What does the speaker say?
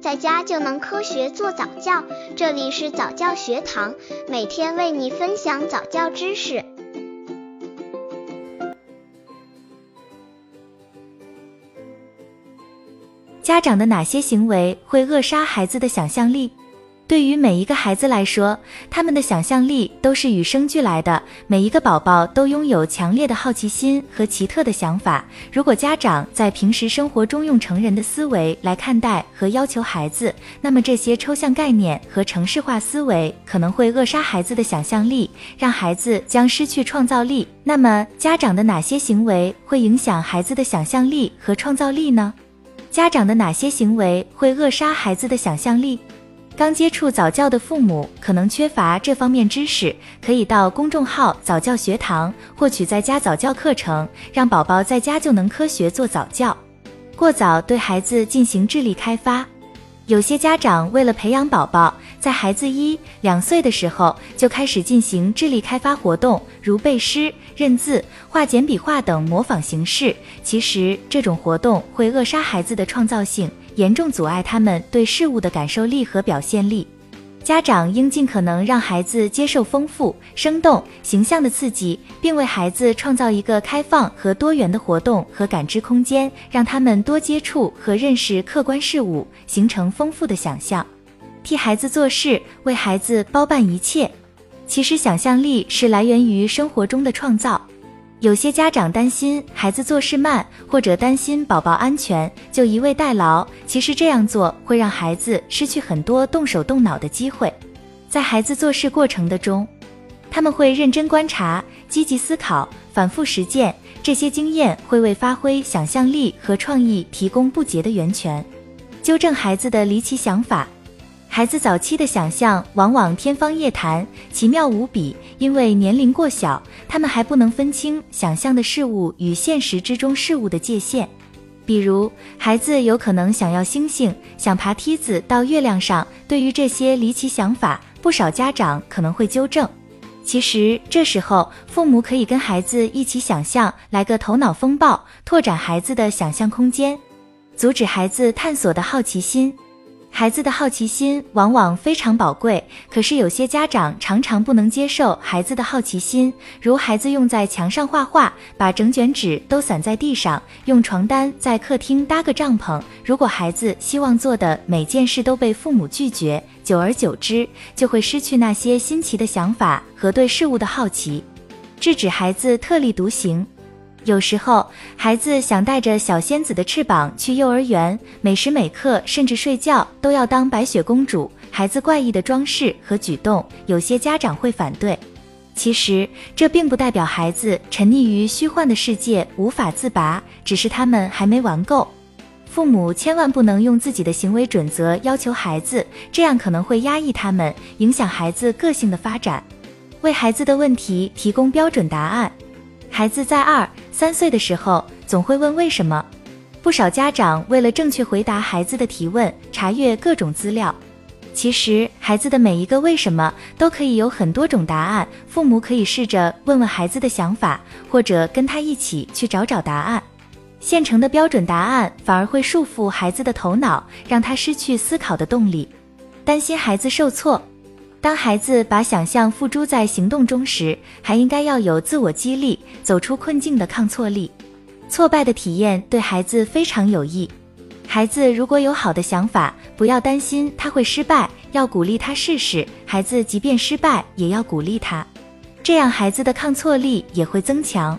在家就能科学做早教。这里是早教学堂，每天为你分享早教知识。家长的哪些行为会扼杀孩子的想象力？对于每一个孩子来说，他们的想象力都是与生俱来的。每一个宝宝都拥有强烈的好奇心和奇特的想法。如果家长在平时生活中用成人的思维来看待和要求孩子，那么这些抽象概念和程式化思维可能会扼杀孩子的想象力，让孩子将失去创造力。那么，家长的哪些行为会影响孩子的想象力和创造力呢？家长的哪些行为会扼杀孩子的想象力？刚接触早教的父母可能缺乏这方面知识，可以到公众号早教学堂获取在家早教课程，让宝宝在家就能科学做早教。过早对孩子进行智力开发，有些家长为了培养宝宝，在孩子一两岁的时候就开始进行智力开发活动，如背诗、认字、画简笔画等模仿形式。其实这种活动会扼杀孩子的创造性。严重阻碍他们对事物的感受力和表现力。家长应尽可能让孩子接受丰富、生动、形象的刺激，并为孩子创造一个开放和多元的活动和感知空间，让他们多接触和认识客观事物，形成丰富的想象。替孩子做事，为孩子包办一切。其实，想象力是来源于生活中的创造。有些家长担心孩子做事慢，或者担心宝宝安全，就一味代劳。其实这样做会让孩子失去很多动手动脑的机会。在孩子做事过程的中，他们会认真观察、积极思考、反复实践，这些经验会为发挥想象力和创意提供不竭的源泉。纠正孩子的离奇想法。孩子早期的想象往往天方夜谭，奇妙无比。因为年龄过小，他们还不能分清想象的事物与现实之中事物的界限。比如，孩子有可能想要星星，想爬梯子到月亮上。对于这些离奇想法，不少家长可能会纠正。其实，这时候父母可以跟孩子一起想象，来个头脑风暴，拓展孩子的想象空间，阻止孩子探索的好奇心。孩子的好奇心往往非常宝贵，可是有些家长常常不能接受孩子的好奇心，如孩子用在墙上画画，把整卷纸都散在地上，用床单在客厅搭个帐篷。如果孩子希望做的每件事都被父母拒绝，久而久之就会失去那些新奇的想法和对事物的好奇。制止孩子特立独行。有时候，孩子想带着小仙子的翅膀去幼儿园，每时每刻，甚至睡觉都要当白雪公主。孩子怪异的装饰和举动，有些家长会反对。其实，这并不代表孩子沉溺于虚幻的世界无法自拔，只是他们还没玩够。父母千万不能用自己的行为准则要求孩子，这样可能会压抑他们，影响孩子个性的发展。为孩子的问题提供标准答案。孩子在二三岁的时候，总会问为什么。不少家长为了正确回答孩子的提问，查阅各种资料。其实，孩子的每一个为什么都可以有很多种答案。父母可以试着问问孩子的想法，或者跟他一起去找找答案。现成的标准答案反而会束缚孩子的头脑，让他失去思考的动力。担心孩子受挫。当孩子把想象付诸在行动中时，还应该要有自我激励、走出困境的抗挫力。挫败的体验对孩子非常有益。孩子如果有好的想法，不要担心他会失败，要鼓励他试试。孩子即便失败，也要鼓励他，这样孩子的抗挫力也会增强。